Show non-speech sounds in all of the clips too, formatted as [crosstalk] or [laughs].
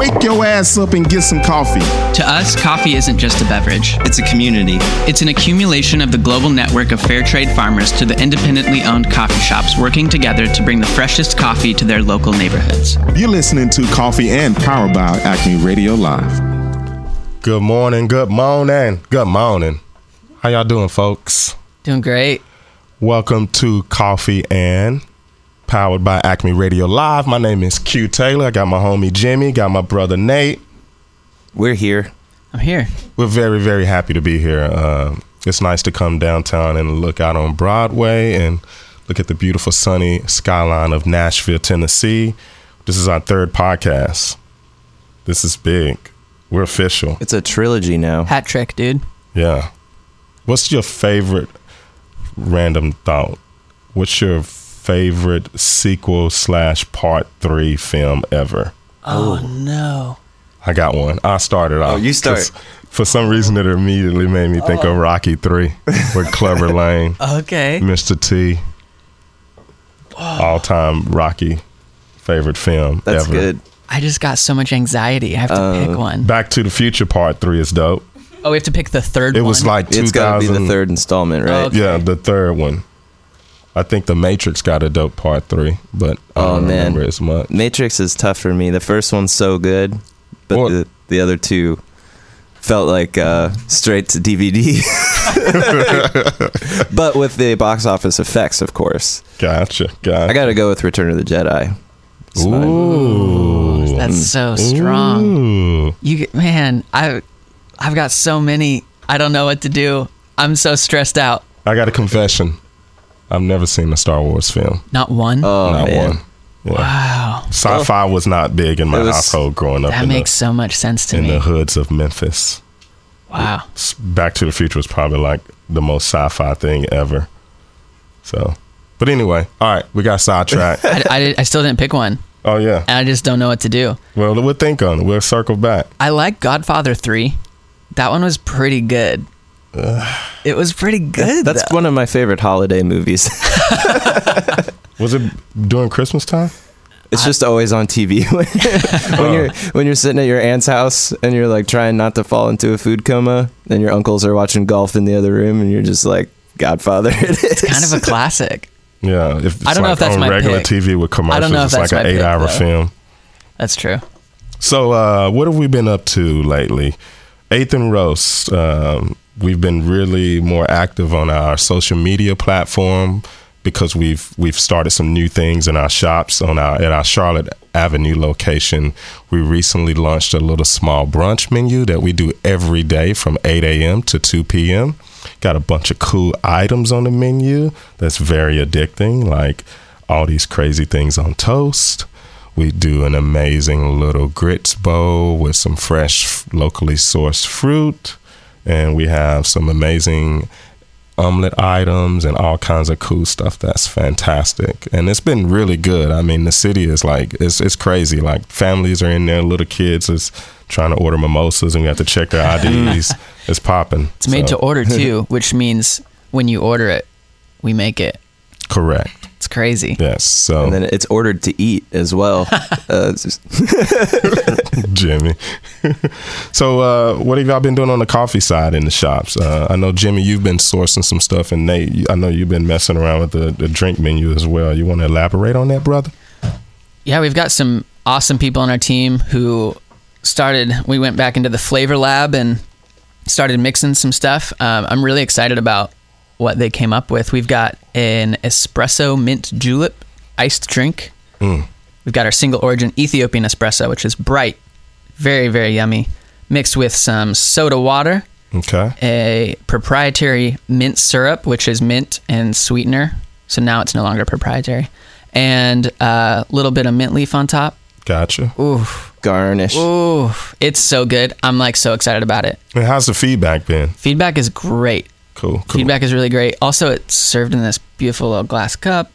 wake your ass up and get some coffee. To us, coffee isn't just a beverage. It's a community. It's an accumulation of the global network of fair trade farmers to the independently owned coffee shops working together to bring the freshest coffee to their local neighborhoods. You're listening to Coffee and Power by Acme Radio Live. Good morning, good morning, good morning. How y'all doing, folks? Doing great. Welcome to Coffee and Powered by Acme Radio Live. My name is Q Taylor. I got my homie Jimmy, got my brother Nate. We're here. I'm here. We're very, very happy to be here. Uh, it's nice to come downtown and look out on Broadway and look at the beautiful sunny skyline of Nashville, Tennessee. This is our third podcast. This is big. We're official. It's a trilogy now. Hat trick, dude. Yeah. What's your favorite random thought? What's your favorite sequel slash part three film ever? Oh, no. I got one. I started off. Oh, you start. 'cause For some reason, it immediately made me think of Rocky Three with Clubber [laughs] Lang, Okay. Mr. T. All time Rocky favorite film That's ever. good. I just got so much anxiety. I have to Uh, pick one. Back to the Future Part Three is dope. Oh, we have to pick the third It one. was like It's got to be the third installment, right? Okay. Yeah, the third one. I think the Matrix got a dope part three, but I Oh, don't man. remember as much. Matrix is tough for me. The first one's so good, but Well- the, the other two felt like uh, straight to DVD. [laughs] [laughs] but with the box office effects, of course. Gotcha, gotcha. I got to go with Return of the Jedi. It's fine. Ooh, That's so strong. Ooh. You man, I I've got so many. I don't know what to do. I'm so stressed out. I got a confession. I've never seen a Star Wars film. Not one. Oh, not man. one. Yeah. wow. Sci-fi was not big in my was- household growing up That in, makes so much sense to in me. In the hoods of Memphis. wow. S- Back to the Future was probably like the most sci-fi thing ever. So, but anyway, all right, we got sidetracked. [laughs] I, I, I still didn't pick one, oh yeah. and I just don't know what to do. Well, we'll think on it. We'll circle back. I like Godfather 3. That one was pretty good. It was pretty good. That's though. one of my favorite holiday movies. [laughs] Was it during Christmas time? It's just always on TV [laughs] when, when you're when you're sitting at your aunt's house and you're like trying not to fall into a food coma, and your uncles are watching golf in the other room, and you're just like Godfather. [laughs] It is kind of a classic. Yeah, if it's I don't know if that's on my regular pick. TV with commercials, know if it's that's like an eight-hour film. That's true. So, uh, what have we been up to lately? Eighth and Roast. Um, we've been really more active on our social media platform because we've we've started some new things in our shops on our at our Charlotte Avenue location. We recently launched a little small brunch menu that we do every day from 8 a.m. to 2 p.m. Got a bunch of cool items on the menu that's very addicting, like all these crazy things on toast. We do an amazing little grits bowl with some fresh, locally sourced fruit. And we have some amazing omelet items and all kinds of cool stuff that's fantastic. And it's been really good. I mean, the city is like, it's, it's crazy. Like, families are in there, little kids is trying to order mimosas, and we have to check their [laughs] IDs. it's popping. It's made So, to order too, [laughs] which means when you order it, we make it. Correct. It's crazy. Yes. So, and then it's ordered to eat as well. [laughs] uh, just- [laughs] Jimmy. [laughs] so, uh, what have y'all been doing on the coffee side in the shops? Uh, I know, Jimmy, you've been sourcing some stuff, and Nate, I know you've been messing around with the, the drink menu as well. You want to elaborate on that, brother? Yeah, we've got some awesome people on our team who started. We went back into the flavor lab and started mixing some stuff. Um, I'm really excited about what they came up with. We've got an espresso mint julep iced drink. Mm. We've got our single origin Ethiopian espresso, which is bright, very very yummy, mixed with some soda water, Okay. a proprietary mint syrup, which is mint and sweetener. So now it's no longer proprietary, and a little bit of mint leaf on top. Gotcha. Ooh, garnish. ooh, it's so good. I'm like so excited about it. And how's the feedback been? Feedback is great. Cool. cool. Feedback is really great. Also, it's served in this beautiful little glass cup.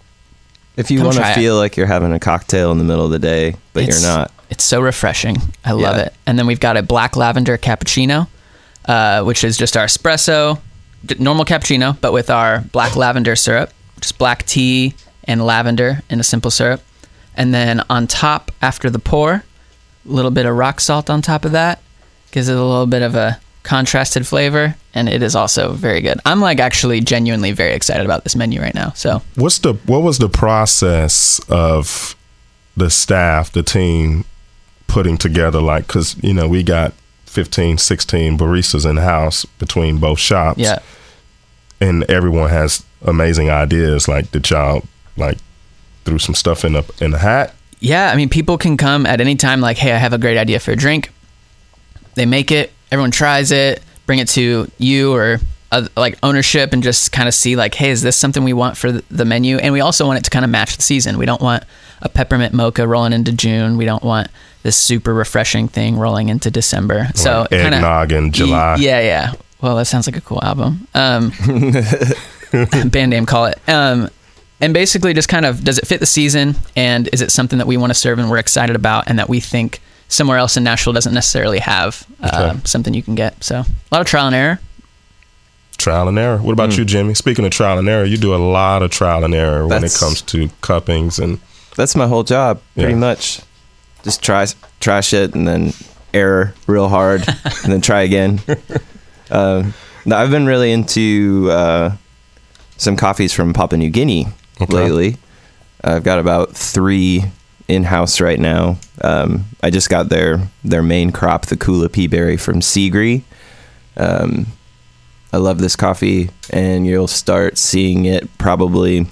If you Come want to try it. feel like you're having a cocktail in the middle of the day, but It's- you're not. It's so refreshing. I love Yeah. it. And then we've got a black lavender cappuccino, uh, which is just our espresso, normal cappuccino, but with our black lavender syrup, just black tea and lavender in a simple syrup. And then on top, after the pour, a little bit of rock salt on top of that gives it a little bit of a contrasted flavor, and it is also very good. I'm like actually genuinely very excited about this menu right now. So What's the what was the process of the staff, the team putting together like cuz you know, we got 15, 16 baristas in house between both shops. yeah, And everyone has amazing ideas like did y'all like threw some stuff in a in a hat? yeah. I mean, people can come at any time. Like, hey, I have a great idea for a drink. They make it. Everyone tries it. Bring it to you or uh, like ownership, and just kind of see like, hey, is this something we want for the, menu? And we also want it to kind of match the season. We don't want a peppermint mocha rolling into June. We don't want this super refreshing thing rolling into December. So Like it kinda- eggnog in July. Yeah, yeah. Well, that sounds like a cool album. Um, [laughs] band name, call it. Um, and basically, just kind of does it fit the season, and is it something that we want to serve and we're excited about, and that we think somewhere else in Nashville doesn't necessarily have uh, Okay. something you can get. So a lot of trial and error. Trial and error. What about Hmm. you, Jimmy? Speaking of trial and error, you do a lot of trial and error when it comes to cuppings and That's my whole job, pretty Yeah. much. Just try try shit and then error real hard, [laughs] and then try again. Um, no, I've been really into uh, some coffees from Papua New Guinea Okay. lately. I've got about three in house right now. Um, I just got their their main crop, the Kula Peaberry from Sigri. Um, I love this coffee, and you'll start seeing it probably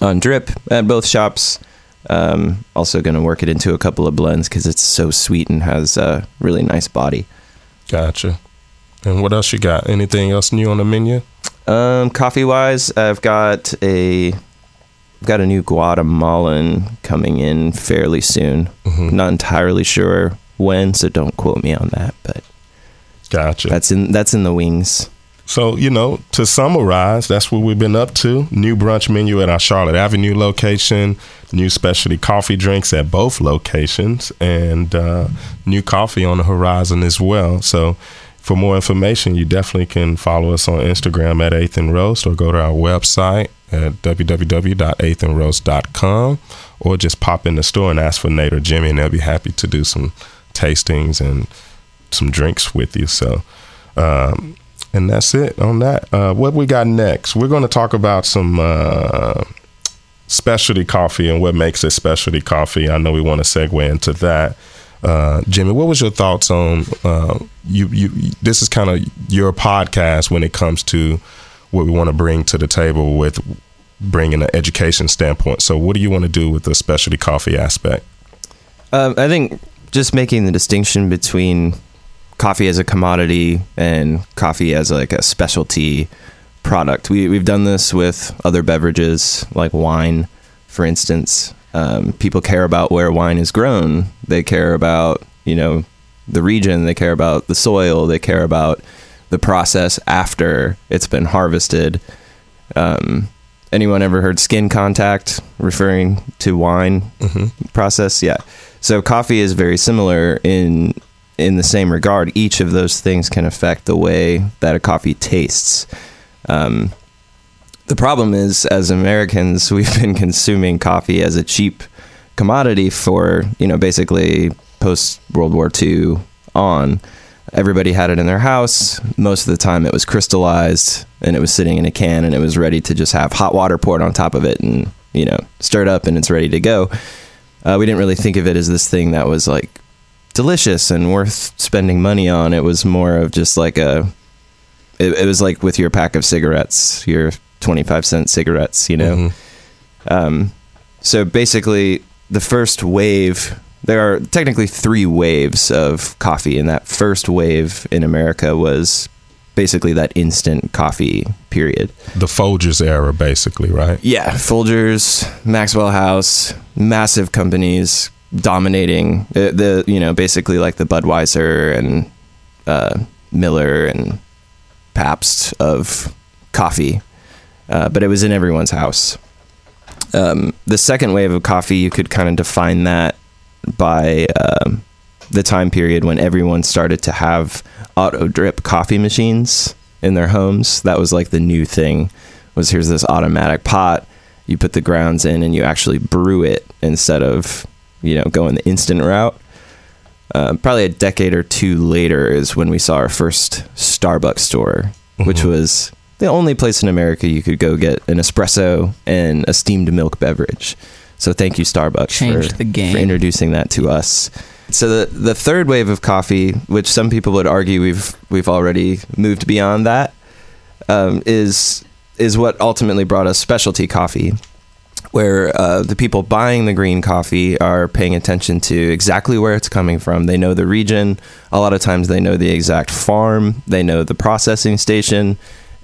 on drip at both shops. Um, also, going to work it into a couple of blends because it's so sweet and has a really nice body. gotcha. And what else you got? Anything else new on the menu? Um, coffee wise, I've got a got a new Guatemalan coming in fairly soon. Mhm. Not entirely sure when, so don't quote me on that. But Gotcha. that's in that's in the wings. So, you know, to summarize, that's what we've been up to. New brunch menu at our Charlotte Avenue location, new specialty coffee drinks at both locations, and uh, new coffee on the horizon as well. So, for more information, you definitely can follow us on Instagram at Eighth and Roast or go to our website at www.eighthandroast.com or just pop in the store and ask for Nate or Jimmy, and they'll be happy to do some tastings and some drinks with you. So, um, and that's it on that. Uh, what we got next? We're going to talk about some uh, specialty coffee and what makes it specialty coffee. I know we want to segue into that. Uh, Jimmy, what was your thoughts on uh, you? You this is kind of your podcast when it comes to what we want to bring to the table with bringing an education standpoint. So, what do you want to do with the specialty coffee aspect? Um, I think just making the distinction between coffee as a commodity and coffee as like a specialty product. We we've done this with other beverages like wine, for instance. Um, people care about where wine is grown. They care about you know the region. They care about the soil. They care about the process after it's been harvested. Um, anyone ever heard skin contact referring to wine process? Yeah. So coffee is very similar in in the same regard. Each of those things can affect the way that a coffee tastes. Um, the problem is, as Americans, [laughs] we've been consuming coffee as a cheap commodity for you know basically post World War II on. Everybody had it in their house. Most of the time, it was crystallized and it was sitting in a can and it was ready to just have hot water poured on top of it and you know stirred up and it's ready to go. Uh, we didn't really think of it as this thing that was like delicious and worth spending money on. It was more of just like a. It, it was like with your pack of cigarettes, your twenty-five cent cigarettes. You know. Mhm. Um, so basically, the first wave. There are technically three waves of coffee, and that first wave in America was basically that instant coffee period. The Folgers era, basically, right? Yeah, Folgers, Maxwell House, massive companies dominating the, the you know basically like the Budweiser and uh, Miller and Pabst of coffee, uh, but it was in everyone's house. Um, the second wave of coffee, you could kind of define that by um, the time period when everyone started to have auto drip coffee machines in their homes. That was like the new thing. Was here's this automatic pot. You put the grounds in and you actually brew it instead of you know going the instant route. uh, probably a decade or two later is when we saw our first Starbucks store, which was the only place in America you could go get an espresso and a steamed milk beverage. So thank you, Starbucks, Changed for, for introducing that to us. So the the third wave of coffee, which some people would argue we've we've already moved beyond that, um, is is what ultimately brought us specialty coffee, where uh, the people buying the green coffee are paying attention to exactly where it's coming from. They know the region. A lot of times, they know the exact farm. They know the processing station,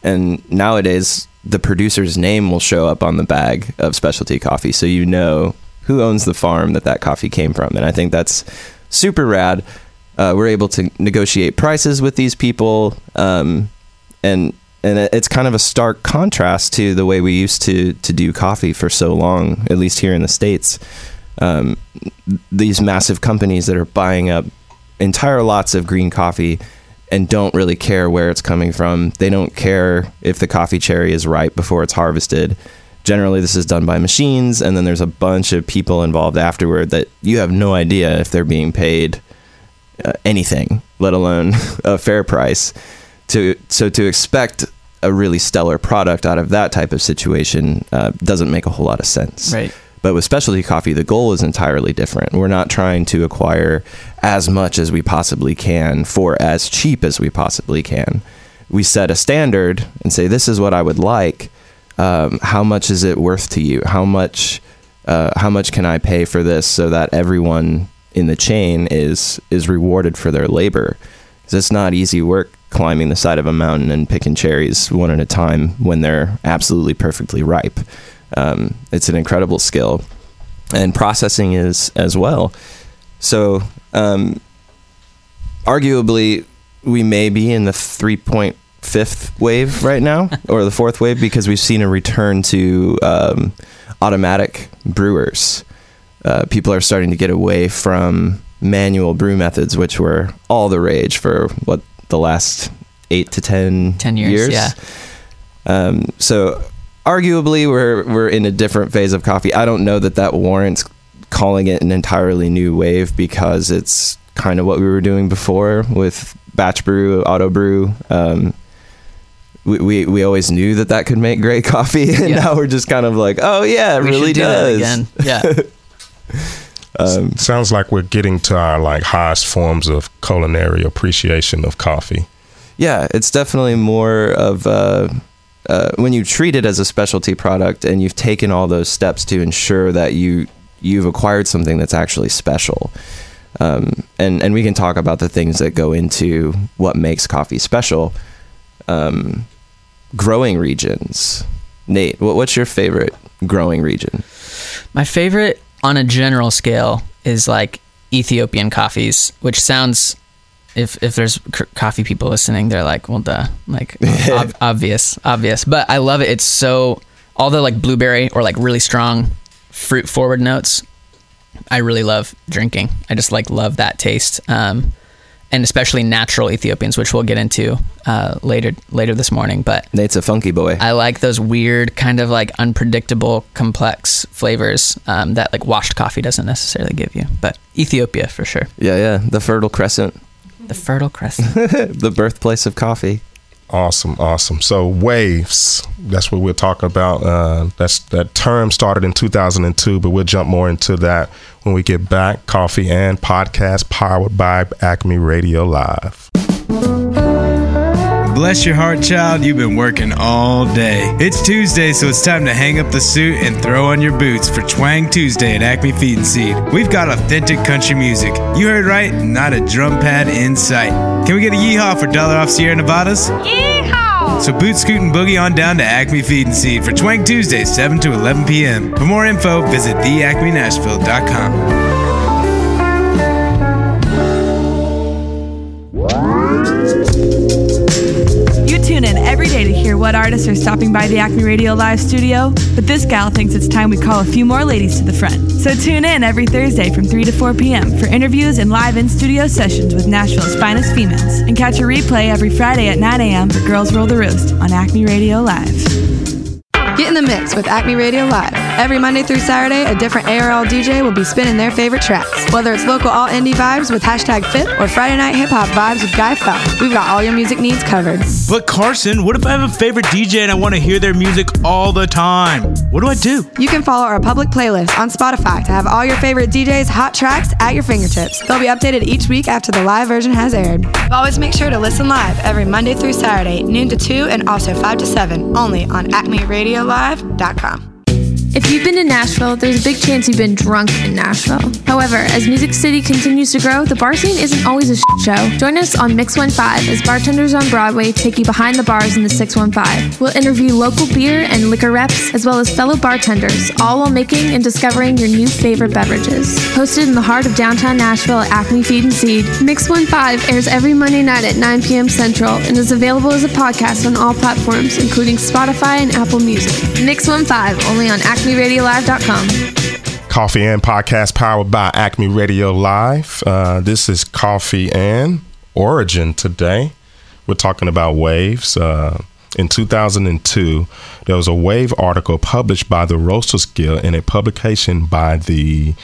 and nowadays, the producer's name will show up on the bag of specialty coffee, so you know who owns the farm that that coffee came from. And I think that's super rad. Uh, we're able to negotiate prices with these people, um, and and it's kind of a stark contrast to the way we used to to do coffee for so long, at least here in the states. Um, these massive companies that are buying up entire lots of green coffee and don't really care where it's coming from. They don't care if the coffee cherry is ripe before it's harvested. Generally, this is done by machines, and then there's a bunch of people involved afterward that you have no idea if they're being paid uh, anything, let alone [laughs] a fair price. To so to expect a really stellar product out of that type of situation uh, doesn't make a whole lot of sense. Right. But with specialty coffee, the goal is entirely different. We're not trying to acquire as much as we possibly can for as cheap as we possibly can. We set a standard and say, this is what I would like. Um, how much is it worth to you? How much, uh, how much can I pay for this so that everyone in the chain is is rewarded for their labor? 'Cause it's not easy work climbing the side of a mountain and picking cherries one at a time when they're absolutely perfectly ripe. Um, it's an incredible skill, and processing is as well. So, um, arguably, we may be in the 3.5th wave right now, [laughs] or the fourth wave, because we've seen a return to um, automatic brewers. Uh, people are starting to get away from manual brew methods, which were all the rage for what the last eight to ten 10 years, yeah. Um, so arguably, we're we're in a different phase of coffee. I don't know that that warrants calling it an entirely new wave because it's kind of what we were doing before with batch brew, auto brew. Um, we, we, we always knew that that could make great coffee, [laughs] and Yeah. now we're just kind of like, oh yeah, it We really do does. that again. Yeah. [laughs] Um, Sounds like we're getting to our like highest forms of culinary appreciation of coffee. Yeah, it's definitely more of uh, uh, when you treat it as a specialty product and you've taken all those steps to ensure that you you've acquired something that's actually special. Um, and and we can talk about the things that go into what makes coffee special. Um, growing regions, Nate. What, what's your favorite growing region? My favorite on a general scale is like Ethiopian coffees, which sounds if if there's c- coffee people listening, they're like, well, duh, like [laughs] ob- obvious, obvious. But I love it. It's so all the like blueberry or like really strong fruit forward notes. I really love drinking. I just like love that taste. Um, and especially natural Ethiopians, which we'll get into uh, later later this morning. But Nate's a funky boy. I like those weird, kind of like unpredictable, complex flavors um, that like washed coffee doesn't necessarily give you. But Ethiopia for sure. yeah, yeah. The Fertile Crescent, The Fertile Crescent. [laughs] the birthplace of coffee. Awesome, awesome. So waves, that's what we're talking about. Uh, that's that term started in 2002, but we'll jump more into that when we get back. Coffee and podcast powered by Acme Radio Live. Bless your heart, child. You've been working all day. It's Tuesday, so it's time to hang up the suit and throw on your boots for Twang Tuesday at Acme Feed and Seed. We've got authentic country music. You heard right, not a drum pad in sight. Can we get a yeehaw for Dollar Off Sierra Nevadas? Yeehaw! So boot scoot and boogie on down to Acme Feed and Seed for Twang Tuesday, 7 to 11 p.m. For more info, visit theacmenashville.com. You day to hear what artists are stopping by the Acme Radio Live studio, but this gal thinks it's time we call a few more ladies to the front. So tune in every Thursday from 3 to 4 p.m. for interviews and live in studio sessions with Nashville's finest females. And catch a replay every Friday at 9 a.m. for Girls Roll the Roast on Acme Radio Live. Get in the mix with Acme Radio Live. Every Monday through Saturday, a different ARL DJ will be spinning their favorite tracks. Whether it's local all indie vibes with hashtag fit or Friday night hip hop vibes with Guy Fell, we've got all your music needs covered. But Carson, what if I have a favorite DJ and I want to hear their music all the time? What do I do? You can follow our public playlist on Spotify to have all your favorite DJs' hot tracks at your fingertips. They'll be updated each week after the live version has aired. Always make sure to listen live every Monday through Saturday, noon to 2 and also 5 to 7, only on acmeradiolive.com. If you've been to Nashville, there's a big chance you've been drunk in Nashville. However, as Music City continues to grow, the bar scene isn't always a show. Join us on Mix 15 as bartenders on Broadway take you behind the bars in the 615. We'll interview local beer and liquor reps, as well as fellow bartenders, all while making and discovering your new favorite beverages. Hosted in the heart of downtown Nashville at Acme Feed and Seed, Mix 15 airs every Monday night at 9 p.m. Central and is available as a podcast on all platforms, including Spotify and Apple Music. Mix 15, only on AcmeRadioLive.com. Coffee and podcast powered by Acme Radio Live. Uh, this is Coffee and Origin today. We're talking about waves. Uh, in 2002, there was a wave article published by the Roasters Guild in a publication by the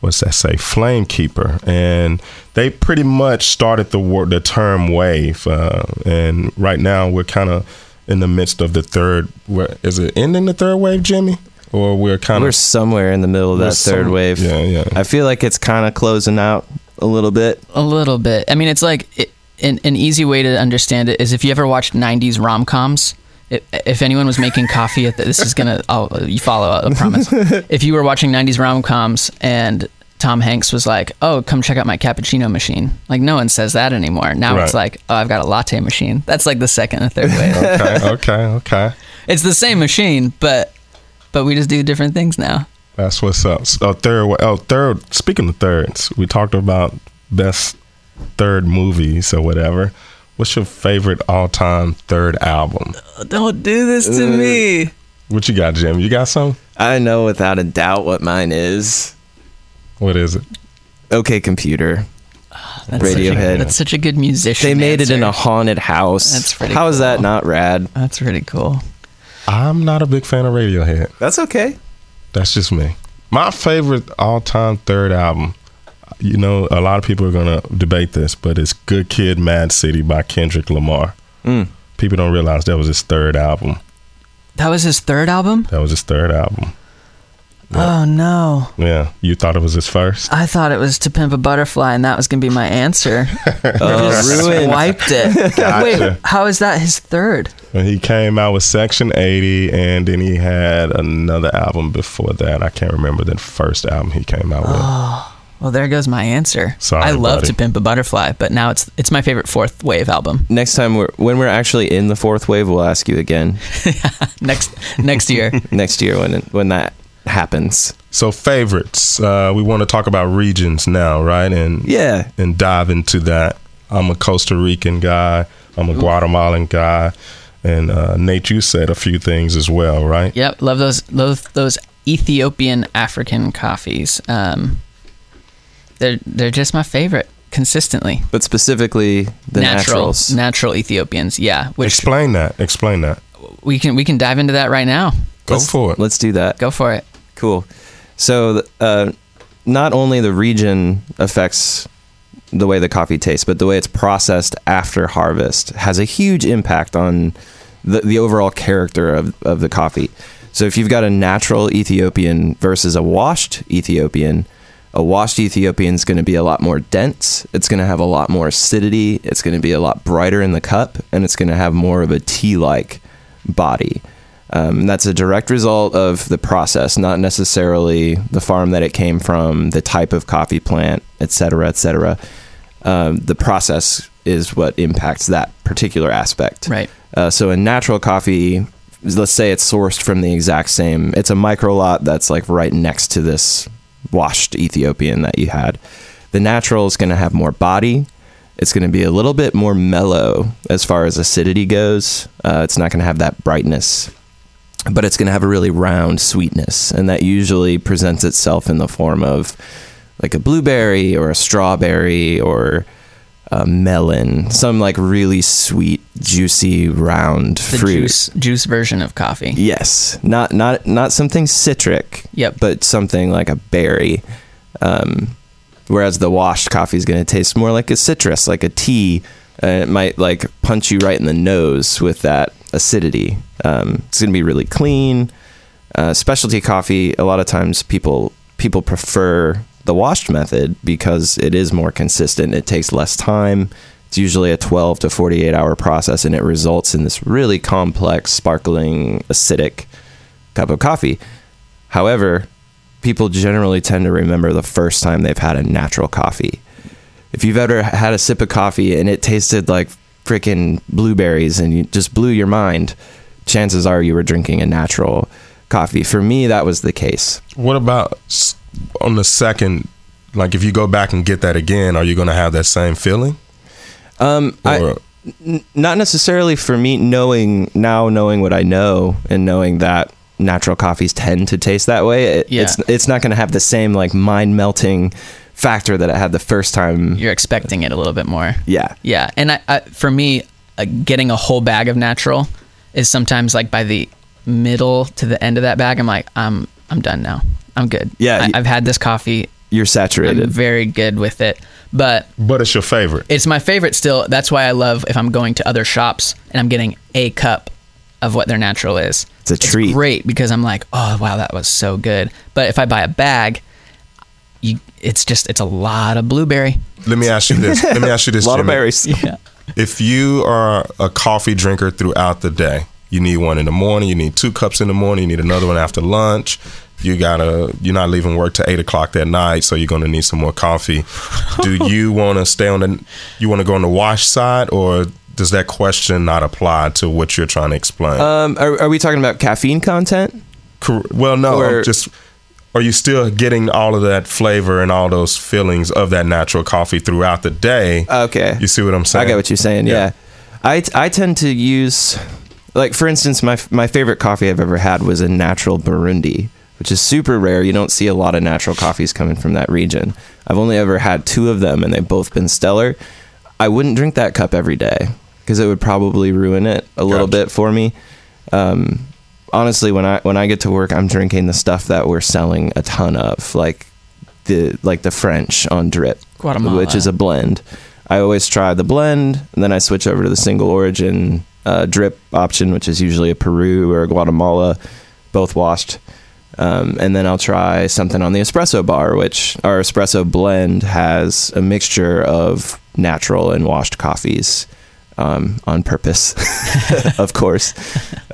what's that say Flamekeeper and they pretty much started the word the term wave uh, and right now we're kind of in the midst of the third where is it ending the third wave jimmy or we're kind of We're somewhere in the middle of that third some- wave. yeah, yeah. I feel like it's kind of closing out a little bit. A little bit. I mean, it's like it, an, an easy way to understand it is if you ever watched '90s rom coms. If, if anyone was making coffee at the, this is gonna, I'll, you follow, I promise. [laughs] if you were watching '90s rom coms and Tom Hanks was like, "Oh, come check out my cappuccino machine," like no one says that anymore. Now it's like, "Oh, I've got a latte machine." That's like the second and third [laughs] wave. okay okay okay it's the same machine, but but we just do different things now. That's what's up. Oh, third. Oh, third. Speaking of thirds, we talked about best third movies or whatever. What's your favorite all-time third album? Don't do this to Uh, me. What you got, Jim? You got some? I know without a doubt what mine is. What is it? Okay, computer. That's Such a, Radiohead. that's such a good musician. They made it in a haunted house. That's pretty How is that not rad? That's pretty cool. I'm not a big fan of Radiohead. That's okay. That's just me. My favorite all-time third album. You know, a lot of people are gonna debate this, but it's "Good Kid, Mad City" by Kendrick Lamar. Mm. People don't realize that was his third album. That was his third album. That was his third album. Oh no! Yeah, you thought it was his first. I thought it was "To Pimp a Butterfly" and that was gonna be my answer. [laughs] Oh, Just ruined. Wiped it. Gotcha. Wait, how is that his third? When he came out with Section 80, and then he had another album before that. I can't remember the first album he came out with. Oh, well, there goes my answer. Sorry, I love buddy. "To Pimp a Butterfly," but now it's it's my favorite fourth wave album. Next time we're when we're actually in the fourth wave, we'll ask you again [laughs] Next next year. [laughs] next year when when that happens. So favorites. Uh, we want to talk about regions now, right? And Yeah. and dive into that. I'm a Costa Rican guy. I'm a Guatemalan guy, and uh, Nate, you said a few things as well, right? Yep, love those love those Ethiopian African coffees. Um, they're they're just my favorite consistently. But specifically the natural naturals. natural Ethiopians. Yeah, which Explain that. Explain that. we can we can dive into that right now. Go Let's- for it. Let's do that. Go for it. Cool. So, uh, not only the region affects the way the coffee tastes, but the way it's processed after harvest has a huge impact on the, the overall character of, of the coffee. So, if you've got a natural Ethiopian versus a washed Ethiopian, a washed Ethiopian is going to be a lot more dense. It's going to have a lot more acidity. It's going to be a lot brighter in the cup, and it's going to have more of a tea like body. Um, that's a direct result of the process, not necessarily the farm that it came from, the type of coffee plant, et cetera, et cetera. Um, the process is what impacts that particular aspect. Right. Uh, so in natural coffee, let's say it's sourced from the exact same, it's a micro lot that's like right next to this washed Ethiopian that you had. The natural is going to have more body. It's going to be a little bit more mellow as far as acidity goes. Uh, it's not going to have that brightness, but it's going to have a really round sweetness. And that usually presents itself in the form of like a blueberry or a strawberry or a melon, some like really sweet juicy, round The fruit. juice juice version of coffee. Yes, not not not something citric. Yep. But something like a berry. Um, whereas the washed coffee is going to taste more like a citrus, like a tea. And it might like punch you right in the nose with that acidity. Um, it's going to be really clean. Uh, specialty coffee. A lot of times people people prefer the washed method because it is more consistent. It takes less time. It's usually a 12 to 48 hour process, and it results in this really complex, sparkling, acidic cup of coffee. However, people generally tend to remember the first time they've had a natural coffee. If you've ever had a sip of coffee and it tasted like freaking blueberries and you just blew your mind, chances are you were drinking a natural coffee. For me, that was the case. What about on the second? Like, if you go back and get that again, are you going to have that same feeling? Um, Or- n- not necessarily for me knowing now knowing what I know and knowing that natural coffees tend to taste that way. It, Yeah. It's it's not going to have the same like mind melting factor that it had the first time. You're expecting it a little bit more. Yeah. Yeah, and I, I, for me, uh, getting a whole bag of natural is sometimes like by the middle to the end of that bag, I'm like, I'm I'm done now. I'm good. Yeah, I, I've had this coffee. You're saturated. I'm very good with it, but but it's your favorite. it's my favorite still. That's why I love if I'm going to other shops and I'm getting a cup of what their natural is. It's a treat. great because I'm like, oh wow, that was so good. But if I buy a bag, you, it's just it's a lot of blueberry. Let me ask you this. Let me ask you this. [laughs] a lot of berries. Yeah. If you are a coffee drinker throughout the day, you need one in the morning, you need two cups in the morning, you need another one after lunch. You gotta, you're not leaving work till eight o'clock that night, so you're gonna need some more coffee. Do [laughs] you want to stay on the, you want to go on the wash side, or does that question not apply to what you're trying to explain? Um, are, are we talking about caffeine content? Well, no, or- just. Are you still getting all of that flavor and all those feelings of that natural coffee throughout the day? Okay. You see what I'm saying? I get what you're saying. Yeah. I, t- I tend to use, like, for instance, my, my favorite coffee I've ever had was a natural Burundi, which is super rare. You don't see a lot of natural coffees coming from that region. I've only ever had two of them, and they've both been stellar. I wouldn't drink that cup every day because it would probably ruin it a little bit for me. Um, honestly, when I when I get to work, I'm drinking the stuff that we're selling a ton of, like the like the French on drip, Guatemala. which is a blend. I always try the blend, and then I switch over to the single origin uh, drip option, which is usually a Peru or a Guatemala, both washed. Um, and then I'll try something on the espresso bar, which our espresso blend has a mixture of natural and washed coffees um, on purpose, [laughs] of course.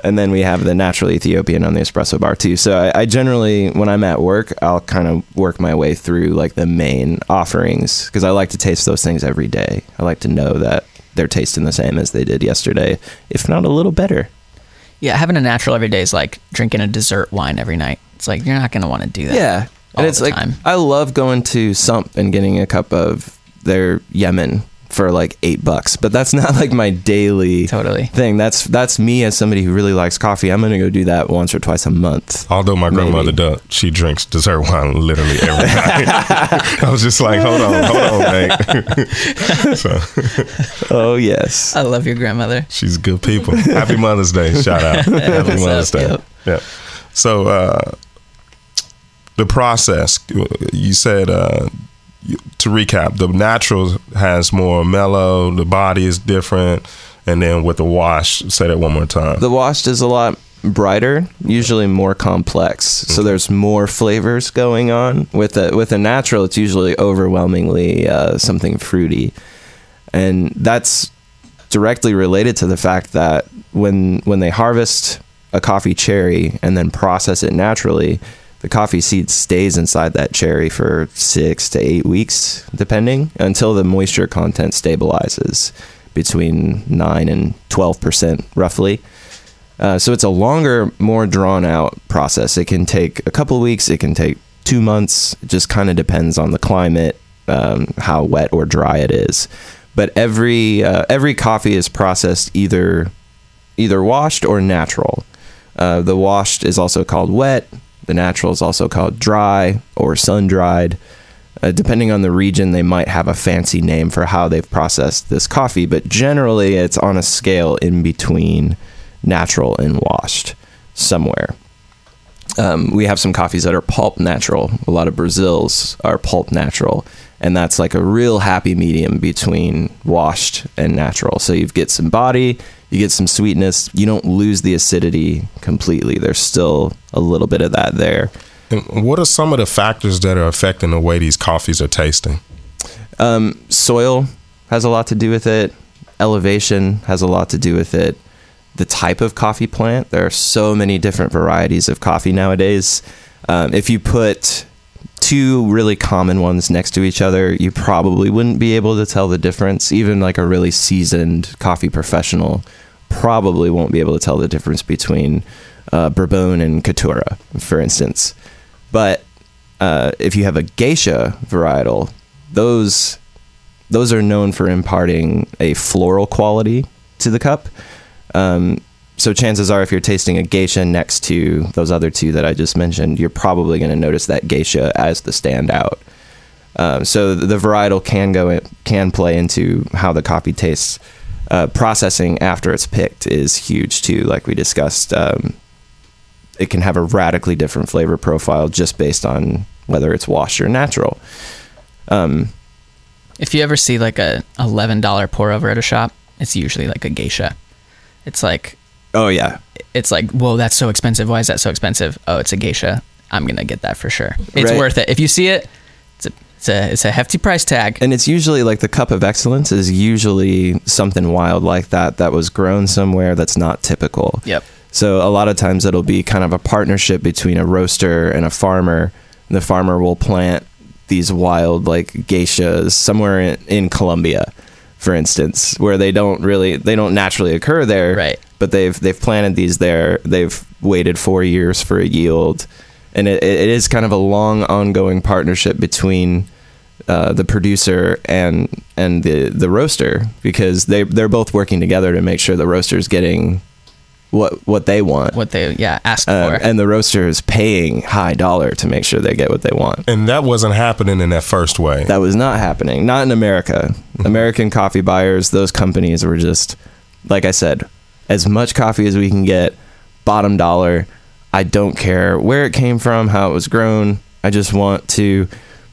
And then we have the natural Ethiopian on the espresso bar too. So I, I generally, when I'm at work, I'll kind of work my way through like the main offerings because I like to taste those things every day. I like to know that they're tasting the same as they did yesterday, if not a little better. Yeah, having a natural every day is like drinking a dessert wine every night. It's like you're not going to want to do that. Yeah. all And it's the like time. I love going to Sump and getting a cup of their Yemen for like eight bucks. But that's [laughs] not like my daily Totally. thing. That's that's me as somebody who really likes coffee. I'm gonna go do that once or twice a month. Although my Maybe. grandmother does, she drinks dessert wine literally every night. [laughs] [laughs] I was just like, hold on, hold on, mate. so Oh yes. I love your grandmother. she's good people. Happy Mother's Day. Shout out. Happy Mother's up? Day. Yep. Yeah. So uh, the process, you said, uh, you- to recap, the natural has more mellow, the body is different. And then with the wash, say that one more time. The washed is a lot brighter, usually more complex. So there's more flavors going on. With a with a natural, it's usually overwhelmingly uh, something fruity, and that's directly related to the fact that when when they harvest a coffee cherry and then process it naturally, the coffee seed stays inside that cherry for six to eight weeks, depending, until the moisture content stabilizes between nine and twelve percent, roughly. Uh, so it's a longer, more drawn out process. It can take a couple weeks. It can take two months. It just kind of depends on the climate, um, how wet or dry it is. But every uh, every coffee is processed either either washed or natural. Uh, the washed is also called wet. The natural is also called dry or sun dried. Uh, depending on the region, they might have a fancy name for how they've processed this coffee, but generally it's on a scale in between natural and washed somewhere. Um, we have some coffees that are pulp natural. A lot of Brazils are pulp natural, and that's like a real happy medium between washed and natural. So you get some body, you get some sweetness. You don't lose the acidity completely. There's still a little bit of that there. And what are some of the factors that are affecting the way these coffees are tasting? Um, soil has a lot to do with it. Elevation has a lot to do with it. The type of coffee plant. There are so many different varieties of coffee nowadays. Um, if you put two really common ones next to each other, you probably wouldn't be able to tell the difference. Even like a really seasoned coffee professional probably won't be able to tell the difference between uh, Bourbon and Caturra, for instance. But uh, if you have a geisha varietal, those those are known for imparting a floral quality to the cup. Um, so chances are, if you're tasting a geisha next to those other two that I just mentioned, you're probably going to notice that geisha as the standout. Um, so the varietal can go in, can play into how the coffee tastes. Uh, processing after it's picked is huge too, like we discussed. Um, it can have a radically different flavor profile just based on whether it's washed or natural. Um, If you ever see like a eleven dollar pour over at a shop, it's usually like a geisha. It's like oh yeah, it's like whoa, that's so expensive. Why is that so expensive? Oh, it's a geisha. I'm gonna get that for sure. It's Right. worth it. If you see it, it's a it's a it's a hefty price tag. and it's usually like the cup of excellence is usually something wild like that that was grown somewhere that's not typical. Yep. So a lot of times it'll be kind of a partnership between a roaster and a farmer. And the farmer will plant these wild like geishas somewhere in, in Colombia, for instance, where they don't really they don't naturally occur there. Right. But they've they've planted these there. They've waited four years for a yield, and it, it is kind of a long ongoing partnership between uh, the producer and and the the roaster because they they're both working together to make sure the roaster is getting what what they want. What they yeah asked Uh, for. and the roaster is paying high dollar to make sure they get what they want. And that wasn't happening in that first way. That was not happening. Not in America. American coffee buyers, those companies were just, like I said, as much coffee as we can get, bottom dollar. I don't care where it came from, how it was grown. I just want to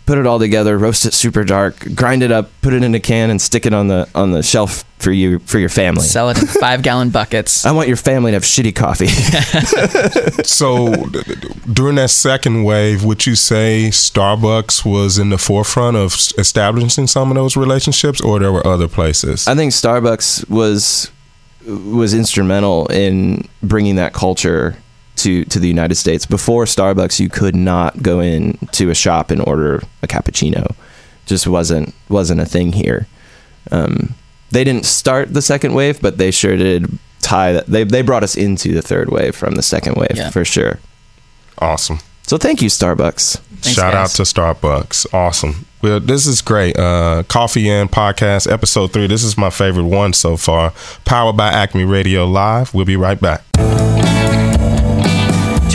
put it all together, roast it super dark, grind it up, put it in a can, and stick it on the on the shelf for you for your family. Sell it in [laughs] five gallon buckets. I want your family to have shitty coffee. [laughs] so d- d- during that second wave, would you say Starbucks was in the forefront of s- establishing some of those relationships, or there were other places? I think Starbucks was was instrumental in bringing that culture to to the United States. Before Starbucks, you could not go in to a shop and order a cappuccino. Just wasn't wasn't a thing here. Um, they didn't start the second wave, but they sure did tie that. They they brought us into the third wave from the second wave Yeah. for sure. awesome. So thank you, Starbucks. Thanks, Shout out to Starbucks. Awesome. Well, this is great. Uh, Coffee and Podcast, episode three. This is my favorite one so far. Powered by Acme Radio Live. We'll be right back.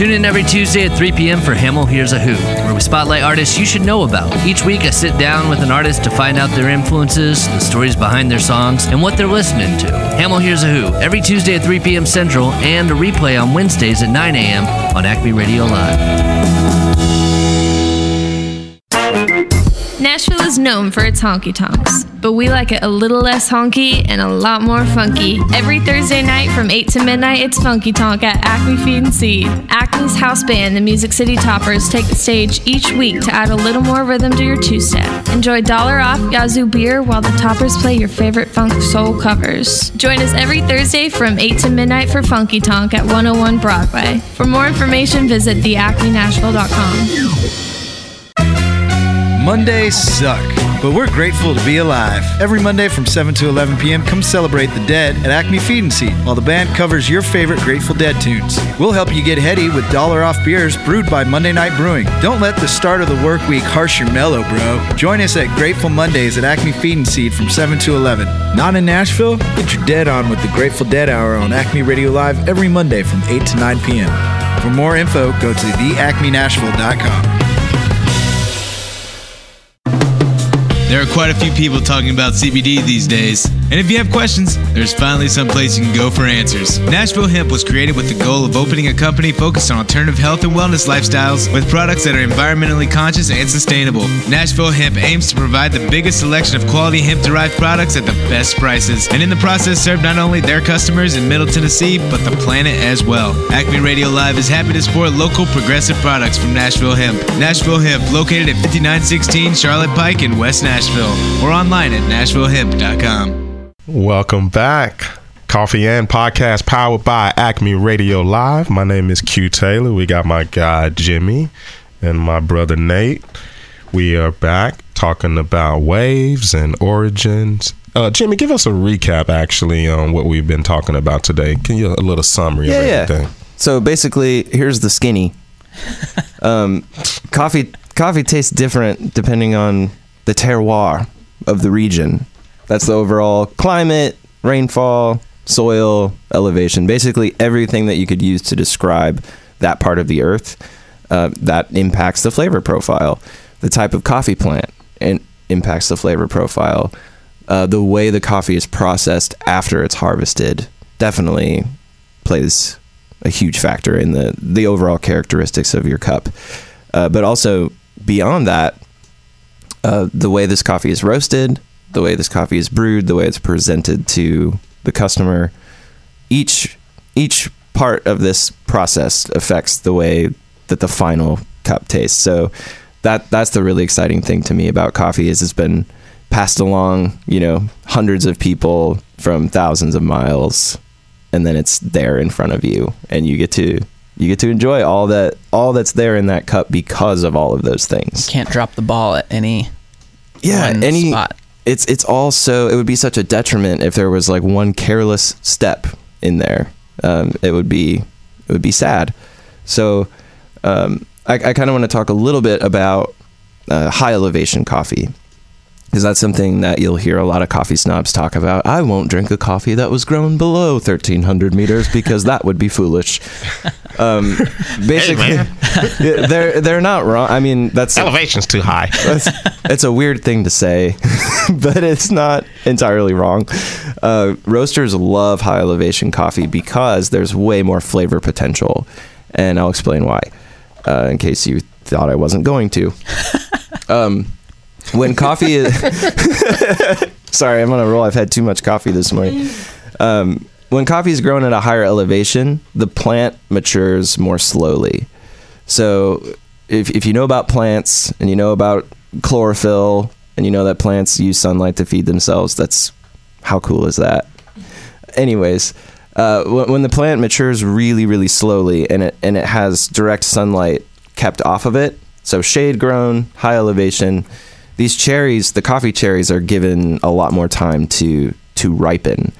Tune in every Tuesday at 3 p.m. for Hamel Here's a Who, where we spotlight artists you should know about. Each week, I sit down with an artist to find out their influences, the stories behind their songs, and what they're listening to. Hamel Here's a Who, every Tuesday at 3 p.m. Central, and a replay on Wednesdays at 9 a.m. on Acme Radio Live. Known for its honky tonks, but we like it a little less honky and a lot more funky. Every Thursday night from 8 to midnight, it's Funky Tonk at Acme Feed and Seed. Acme's house band, the Music City Toppers, take the stage each week to add a little more rhythm to your two step. Enjoy dollar off Yazoo beer while the Toppers play your favorite funk soul covers. Join us every Thursday from 8 to midnight for Funky Tonk at 101 Broadway. For more information, visit theacmenashville.com. Mondays suck, but we're grateful to be alive. Every Monday from 7 to 11 p.m., come celebrate the dead at Acme Feed and Seed while the band covers your favorite Grateful Dead tunes. We'll help you get heady with dollar off beers brewed by Monday Night Brewing. Don't let the start of the work week harsh your mellow, bro. Join us at Grateful Mondays at Acme Feed and Seed from 7 to 11. Not in Nashville? Get your dead on with the Grateful Dead Hour on Acme Radio Live every Monday from 8 to 9 p.m. For more info, go to theacmenashville.com. There are quite a few people talking about CBD these days. And if you have questions, there's finally some place you can go for answers. Nashville Hemp was created with the goal of opening a company focused on alternative health and wellness lifestyles with products that are environmentally conscious and sustainable. Nashville Hemp aims to provide the biggest selection of quality hemp derived products at the best prices, and in the process, serve not only their customers in Middle Tennessee, but the planet as well. Acme Radio Live is happy to support local progressive products from Nashville Hemp. Nashville Hemp, located at 5916 Charlotte Pike in West Nashville, or online at nashvillehemp.com. Welcome back. Coffee and podcast powered by Acme Radio Live. My name is Q Taylor. We got my guy Jimmy and my brother Nate. We are back talking about waves and origins. Uh, Jimmy, give us a recap actually on what we've been talking about today. Can you a little summary Yeah, of yeah. everything? So basically, here's the skinny. [laughs] Um, coffee coffee tastes different depending on the terroir of the region. That's the overall climate, rainfall, soil, elevation. Basically, everything that you could use to describe that part of the earth uh, that impacts the flavor profile. The type of coffee plant and impacts the flavor profile. Uh, the way the coffee is processed after it's harvested definitely plays a huge factor in the the overall characteristics of your cup. Uh, but also beyond that, uh, the way this coffee is roasted, the way this coffee is brewed, the way it's presented to the customer, each each part of this process affects the way that the final cup tastes. So that that's the really exciting thing to me about coffee is it's been passed along, you know, hundreds of people from thousands of miles and then it's there in front of you and you get to you get to enjoy all that all that's there in that cup because of all of those things. You Can't drop the ball at any Yeah, any spot. it's it's also it would be such a detriment if there was like one careless step in there. Um, it would be it would be sad. So um, I, I kind of want to talk a little bit about uh, high elevation coffee because that something that you'll hear a lot of coffee snobs talk about. I won't drink a coffee that was grown below 1300 meters because that would be foolish. [laughs] Um, basically, [laughs] yeah, they're they're not wrong. I mean, that's Elevation's too high. [laughs] it's a weird thing to say, but it's not entirely wrong. Uh, roasters love high elevation coffee because there's way more flavor potential, and I'll explain why. Uh, in case you thought I wasn't going to. Um, when coffee is [laughs] sorry, I'm on a roll. I've had too much coffee this morning. Um, when coffee is grown at a higher elevation, the plant matures more slowly. So, if, if you know about plants and you know about chlorophyll and you know that plants use sunlight to feed themselves, that's how cool is that? Anyways, uh, when, when the plant matures really, really slowly and it and it has direct sunlight kept off of it, so shade grown, high elevation, these cherries, the coffee cherries, are given a lot more time to to ripen.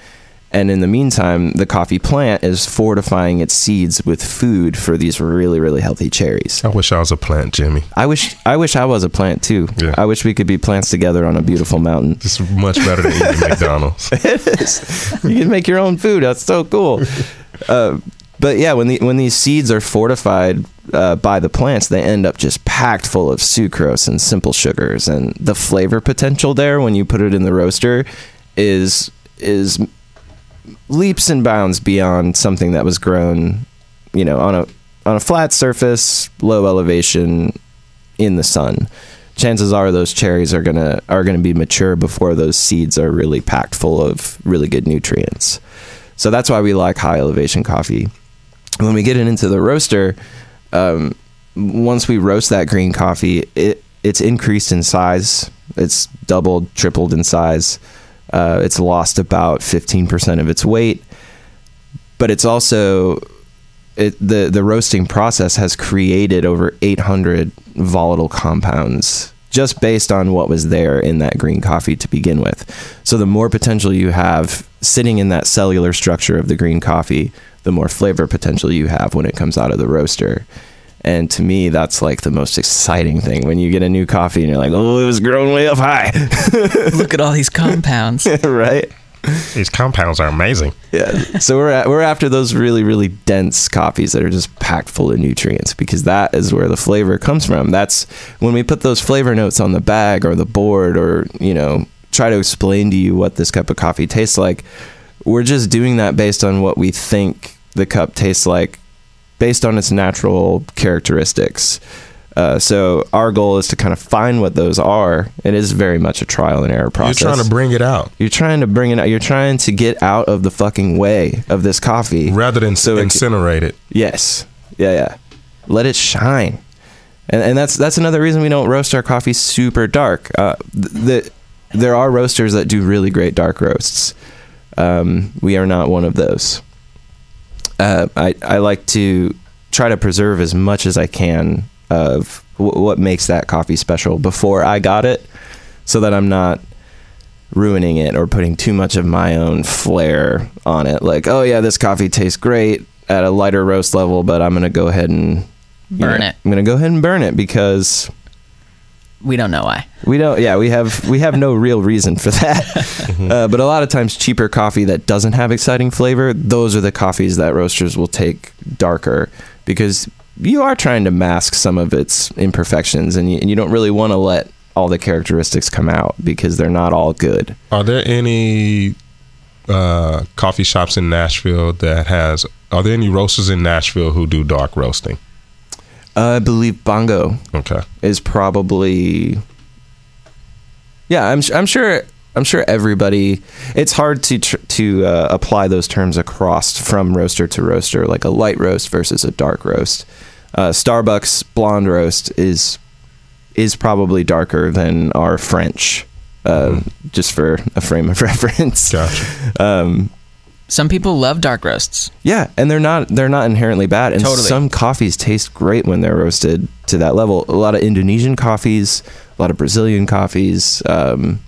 And in the meantime, the coffee plant is fortifying its seeds with food for these really, really healthy cherries. I wish I was a plant, Jimmy. I wish I wish I was a plant too. Yeah. I wish we could be plants together on a beautiful mountain. It's much better than eating [laughs] McDonald's. it is. You can make your own food. That's so cool. Uh, [laughs] but yeah, when the when these seeds are fortified uh, by the plants, they end up just packed full of sucrose and simple sugars, and the flavor potential there when you put it in the roaster is is leaps and bounds beyond something that was grown, you know, on a on a flat surface, low elevation, in the sun. Chances are those cherries are gonna are gonna be mature before those seeds are really packed full of really good nutrients. So that's why we like high elevation coffee. When we get it into the roaster, um, once we roast that green coffee, it it's increased in size. It's doubled, tripled in size. Uh, it's lost about 15% of its weight, but it's also it, the the roasting process has created over 800 volatile compounds just based on what was there in that green coffee to begin with. So the more potential you have sitting in that cellular structure of the green coffee, the more flavor potential you have when it comes out of the roaster. And to me, that's like the most exciting thing when you get a new coffee and you're like, oh, it was grown way up high. [laughs] Look at all these compounds. [laughs] right? These compounds are amazing. Yeah. So we're at, we're after those really really dense coffees that are just packed full of nutrients because that is where the flavor comes from. That's when we put those flavor notes on the bag or the board or you know try to explain to you what this cup of coffee tastes like. We're just doing that based on what we think the cup tastes like, based on its natural characteristics. Uh, so our goal is to kind of find what those are. It is very much a trial and error process. You're trying to bring it out You're trying to bring it out. You're trying to get out of the fucking way of this coffee. rather than So incinerate it. Yes. Yeah, yeah. Let it shine. And, and that's that's another reason we don't roast our coffee super dark. Uh, th- the, there are roasters that do really great dark roasts. Um, we are not one of those. Uh, I, I like to try to preserve as much as I can of w- what makes that coffee special before I got it so that I'm not ruining it or putting too much of my own flair on it. Like, oh yeah, this coffee tastes great at a lighter roast level, but I'm gonna go ahead and Burn know, it. I'm gonna go ahead and burn it because We don't know why. we don't. Yeah, we have we have no real reason for that. [laughs] uh, but a lot of times, cheaper coffee that doesn't have exciting flavor, those are the coffees that roasters will take darker because you are trying to mask some of its imperfections, and you, and you don't really want to let all the characteristics come out because they're not all good. Are there any uh, coffee shops in Nashville that has? Are there any roasters in Nashville who do dark roasting? I believe Bongo Okay. is probably. Yeah, I'm. I'm sure. I'm sure everybody. It's hard to tr- to uh, apply those terms across from roaster to roaster, like a light roast versus a dark roast. Uh, Starbucks blonde roast is is probably darker than our French. Uh, Just for a frame of [laughs] reference. Gotcha. Um, Some people love dark roasts. yeah, and they're not they're not inherently bad. And Totally. some coffees taste great when they're roasted to that level. A lot of Indonesian coffees, a lot of Brazilian coffees, um,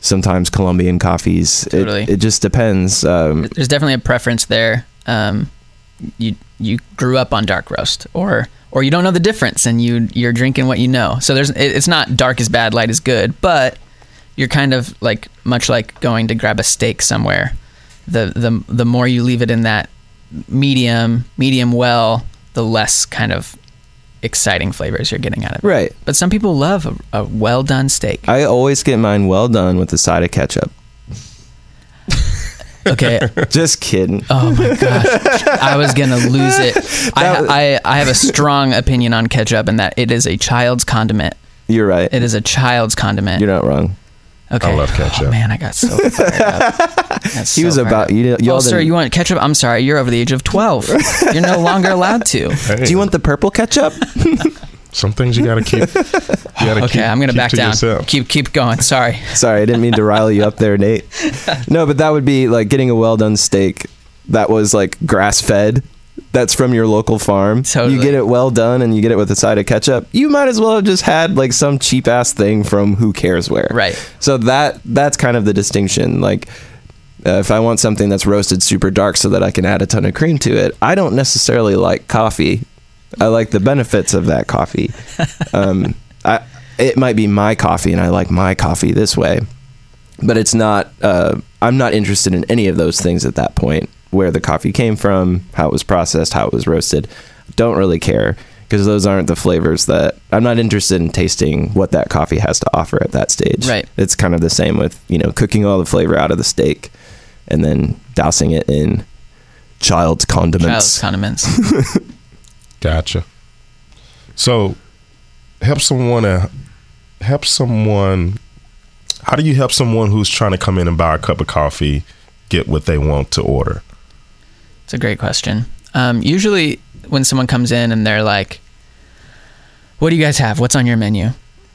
sometimes Colombian coffees. Totally. It, it just depends. Um, There's definitely a preference there. Um, you you grew up on dark roast, or or you don't know the difference, and you you're drinking what you know. So there's it's not dark is bad, light is good, but you're kind of like much like going to grab a steak somewhere. The the the more you leave it in that medium medium well, the less kind of exciting flavors you're getting out of it. right. But some people love a, a well done steak. I always get mine well done with a side of ketchup. Okay, [laughs] Just kidding. Oh my gosh, I was gonna lose it. [laughs] I, I I have a strong opinion on ketchup, and that it is a child's condiment. You're right. It is a child's condiment. You're not wrong. Okay. I love ketchup. Oh, man, I got so fired up. [laughs] He so was fired about up. you. Oh, Y'all sir, you want ketchup? I'm sorry, you're over the age of 12. [laughs] You're no longer allowed to. Hey, Do you want the purple ketchup? [laughs] some things you gotta keep? You gotta Okay, keep, I'm gonna keep back to down. yourself. Keep keep going. Sorry. Sorry, I didn't mean to rile you up there, Nate. No, but that would be like getting a well done steak that was like grass fed. That's from your local farm. Totally. You get it well done and you get it with a side of ketchup. You might as well have just had like some cheap ass thing from who cares where. Right. So that that's kind of the distinction. Like uh, if I want something that's roasted super dark so that I can add a ton of cream to it, I don't necessarily like coffee. I like the benefits of that coffee. [laughs] Um, I, it might be my coffee, and I like my coffee this way, but it's not. Uh, I'm not interested in any of those things at that point. Where the coffee came from, how it was processed, how it was roasted, don't really care because those aren't the flavors that I'm not interested in tasting what that coffee has to offer at that stage. Right. It's kind of the same with you know cooking all the flavor out of the steak and then dousing it in child's condiments. Child's condiments. [laughs] Gotcha. So, help someone. Uh, help someone. How do you help someone who's trying to come in and buy a cup of coffee get what they want to order? It's a great question. Um, usually, when someone comes in and they're like, "What do you guys have? What's on your menu?" I'm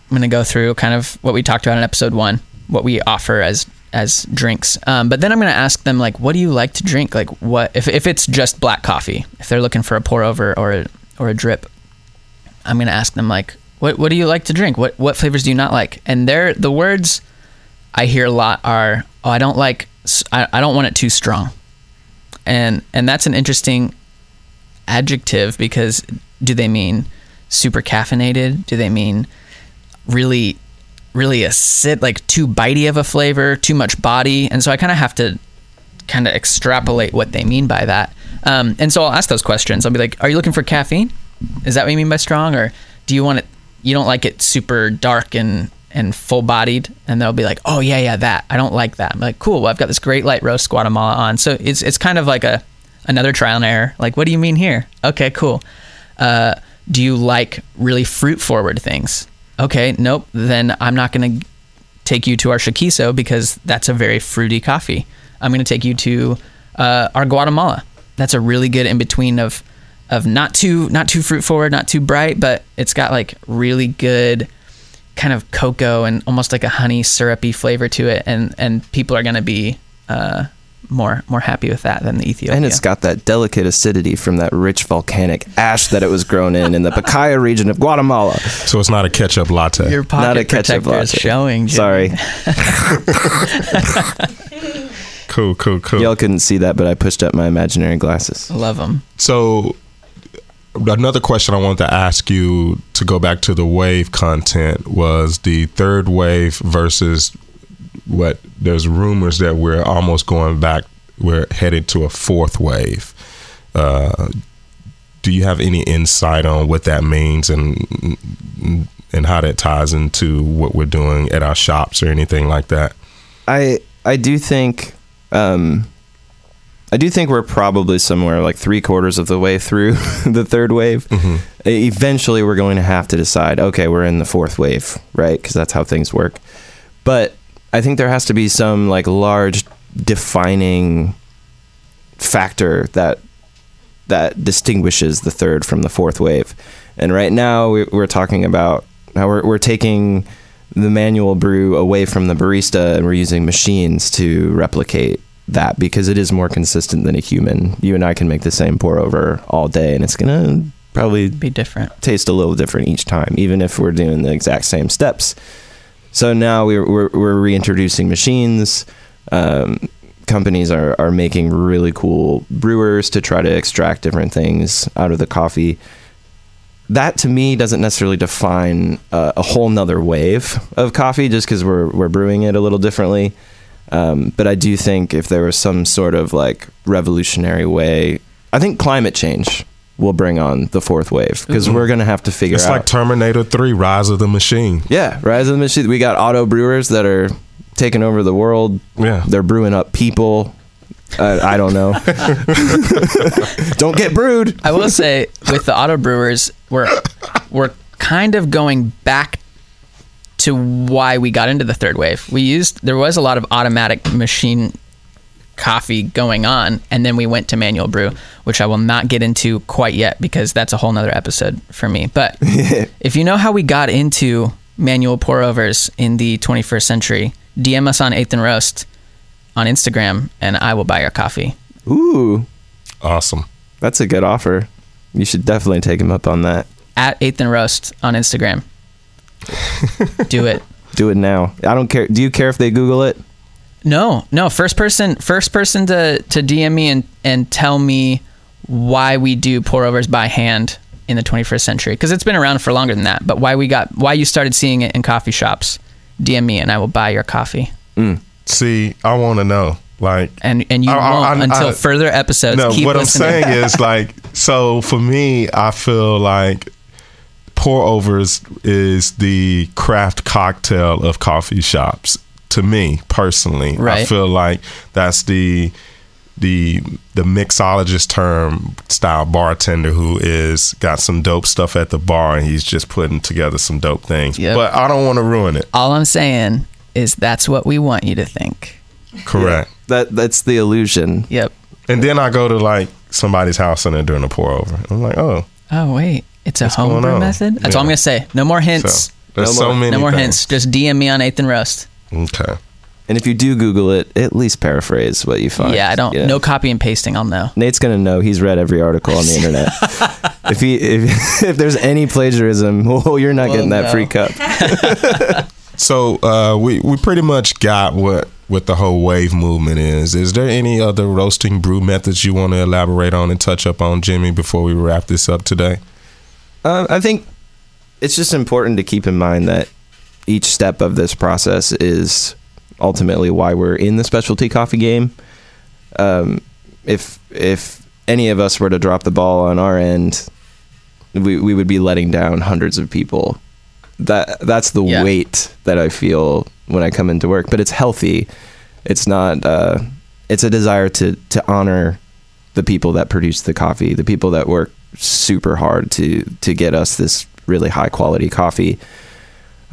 going to go through kind of what we talked about in episode one, what we offer as as drinks. Um, but then I'm going to ask them like, "What do you like to drink? Like, what if if it's just black coffee? If they're looking for a pour over or a, or a drip, I'm going to ask them like, "What what do you like to drink? What what flavors do you not like?" And they're the words I hear a lot are, "Oh, I don't like. I, I don't want it too strong." And and that's an interesting adjective because do they mean super caffeinated do they mean really really acid, like too bitey of a flavor, too much body, and so I kind of have to kind of extrapolate what they mean by that. Um, and so I'll ask those questions. I'll be like, "Are you looking for caffeine? Is that what you mean by strong, or do you want it? You don't like it super dark and and full bodied?" And they'll be like, "Oh yeah, yeah, that. I don't like that." I'm like, "Cool. Well, I've got this great light roast Guatemala on." So it's it's kind of like a another trial and error. Like, what do you mean here? Okay, cool. Uh, do you like really fruit forward things? Okay, nope. Then I'm not going to take you to our Shakiso because that's a very fruity coffee. I'm going to take you to uh, our Guatemala. That's a really good in between of of not too not too fruit forward, not too bright, but it's got like really good kind of cocoa and almost like a honey syrupy flavor to it, and and people are going to be uh, more more happy with that than the Ethiopia. And it's got that delicate acidity from that rich volcanic ash that it was grown in in the Pacaya region of Guatemala. So it's not a ketchup latte. Your pocket Not a ketchup protector is latte. showing. Jimmy. Sorry, [laughs] cool, cool, cool. y'all couldn't see that, but I pushed up my imaginary glasses. love them. So another question I wanted to ask you to go back to the wave content was the third wave versus what there's rumors that we're almost going back we're headed to a fourth wave. Uh, do you have any insight on what that means and and how that ties into what we're doing at our shops or anything like that? I I do think um, I do think we're probably somewhere like three quarters of the way through [laughs] the third wave. Mm-hmm. Eventually, we're going to have to decide. Okay, we're in the fourth wave, right? Because that's how things work. But I think there has to be some like large defining factor that that distinguishes the third from the fourth wave. And right now, we- we're talking about how we're, we're taking the manual brew away from the barista and we're using machines to replicate that because it is more consistent than a human. You and I can make the same pour over all day and it's going to probably Be different. taste a little different each time, even if we're doing the exact same steps. So now we're, we're, we're reintroducing machines. Um, companies are, are making really cool brewers to try to extract different things out of the coffee. That to me doesn't necessarily define a, a whole nother wave of coffee just because we're, we're brewing it a little differently. Um, but I do think if there was some sort of like revolutionary way, I think climate change will bring on the fourth wave because Mhm. we're going to have to figure It's out. It's like Terminator 3 Rise of the Machine. Yeah, Rise of the Machine. We got auto brewers that are taking over the world. Yeah. They're brewing up people. Uh, I don't know. [laughs] don't get brewed. I will say with the auto brewers, we're we're kind of going back to why we got into the third wave. We used there was a lot of automatic machine coffee going on, and then we went to manual brew, which I will not get into quite yet because that's a whole nother episode for me. But [laughs] if you know how we got into manual pour overs in the 21st century, DM us on Eighth and Roast on Instagram, and I will buy your coffee. Ooh, Awesome. that's a good offer. You should definitely take him up on that. At Eighth and Roast on Instagram. Do it. Do it now. I don't care. Do you care if they Google it? No, no. First person, first person to to DM me and and tell me why we do pour overs by hand in the 21st century because it's been around for longer than that. But why we got why you started seeing it in coffee shops? DM me and I will buy your coffee. Mm. See, I want to know. Like, And and you I- I- won't I- until I- further episodes. no, Keep what listening. I'm saying is [laughs] like, so for me, I feel like pour overs is the craft cocktail of coffee shops. To me personally, I feel like that's the the the mixologist term style bartender who is got some dope stuff at the bar and he's just putting together some dope things. Yep. But I don't want to ruin it. All I'm saying is that's what we want you to think. Correct. That that's the illusion. Yep. And then I go to like somebody's house and they're doing a pour over. I'm like, oh, Oh wait, it's a What's going homebrew on? method. That's all I'm Yeah. gonna say. No more hints. So, there's No so more- many. no more things. hints. Just DM me on Eighth and Roast. Okay. And if you do Google it, at least paraphrase what you find. yeah, I don't. You know? No copy and pasting. I'll know. Nate's gonna know. He's read every article on the [laughs] internet. [laughs] if he if, [laughs] if there's any plagiarism, well, you're not Well, getting that no. free cup. So uh, we we pretty much got what what the whole wave movement is. Is there any other roasting brew methods you want to elaborate on and touch up on, Jimmy, before we wrap this up today? Uh, I think it's just important to keep in mind that each step of this process is ultimately why we're in the specialty coffee game. Um, if if any of us were to drop the ball on our end, we we would be letting down hundreds of people. That that's the Yeah. weight that I feel when I come into work. But it's healthy. It's not. Uh, it's a desire to to honor the people that produce the coffee, the people that work super hard to to get us this really high quality coffee.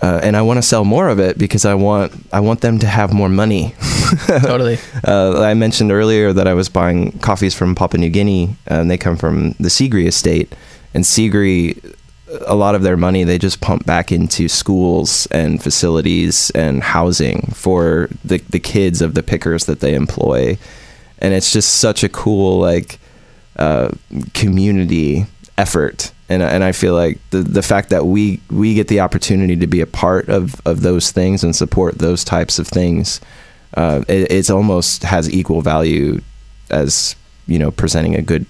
Uh, and I want to sell more of it because I want I want them to have more money. [laughs] Totally. Uh, I mentioned earlier that I was buying coffees from Papua New Guinea, and they come from the Sigri estate. And Sigri, a lot of their money they just pump back into schools and facilities and housing for the the kids of the pickers that they employ. And it's just such a cool like uh, community effort. And, and I feel like the, the fact that we, we get the opportunity to be a part of, of those things and support those types of things, uh, it, it's almost has equal value as you know presenting a good.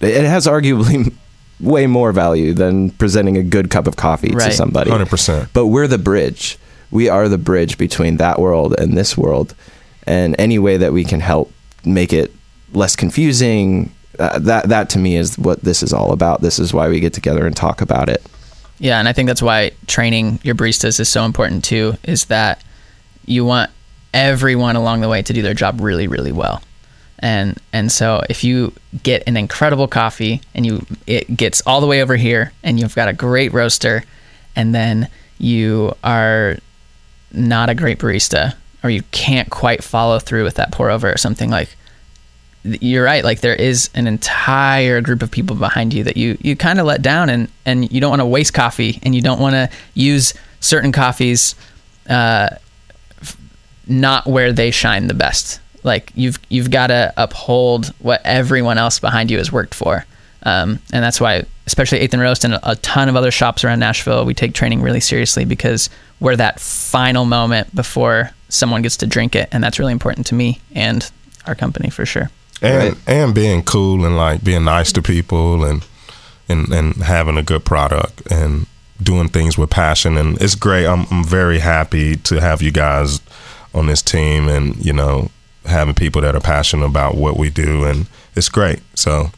It has arguably [laughs] way more value than presenting a good cup of coffee Right. to somebody. 100%. But we're the bridge. We are the bridge between that world and this world, and any way that we can help make it less confusing. Uh, that that to me is what this is all about. This is why we get together and talk about it. Yeah, and I think that's why training your baristas is so important too. Is that you want everyone along the way to do their job really, really well, and and so if you get an incredible coffee and you it gets all the way over here and you've got a great roaster, and then you are not a great barista or you can't quite follow through with that pour over or something like you're right like there is an entire group of people behind you that you you kind of let down and and you don't want to waste coffee and you don't want to use certain coffees uh not where they shine the best. Like you've you've got to uphold what everyone else behind you has worked for. Um, and that's why especially Eighth and Roast and a ton of other shops around nashville we take training really seriously because we're that final moment before someone gets to drink it and that's really important to me and our company for sure and and being cool and like being nice to people and and and having a good product and doing things with passion and it's great. I'm I'm very happy to have you guys on this team and you know having people that are passionate about what we do and it's great. So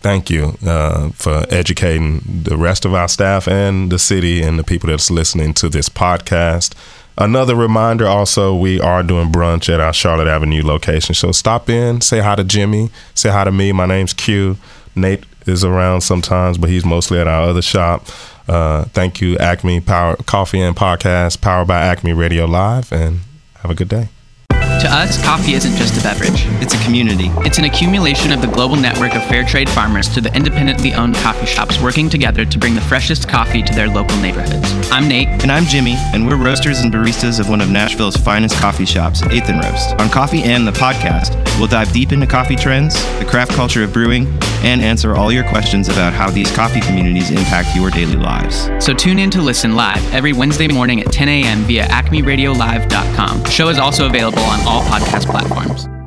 thank you uh, for educating the rest of our staff and the city and the people that's listening to this podcast. Another reminder also, we are doing brunch at our Charlotte Avenue location. So stop in, say hi to Jimmy, say hi to me. My name's Q. Nate is around sometimes, but he's mostly at our other shop. Uh, thank you, Acme Power Coffee and Podcast, powered by Acme Radio Live, and have a good day. To us, coffee isn't just a beverage. It's a community. It's an accumulation of the global network of fair trade farmers to the independently owned coffee shops working together to bring the freshest coffee to their local neighborhoods. I'm Nate. And I'm Jimmy, and we're roasters and baristas of one of Nashville's finest coffee shops, Eighth and Roast. On Coffee and the podcast, we'll dive deep into coffee trends, the craft culture of brewing, and answer all your questions about how these coffee communities impact your daily lives. So tune in to listen live every Wednesday morning at 10 a.m. via acmeradiolive.com. The show is also available on all podcast platforms.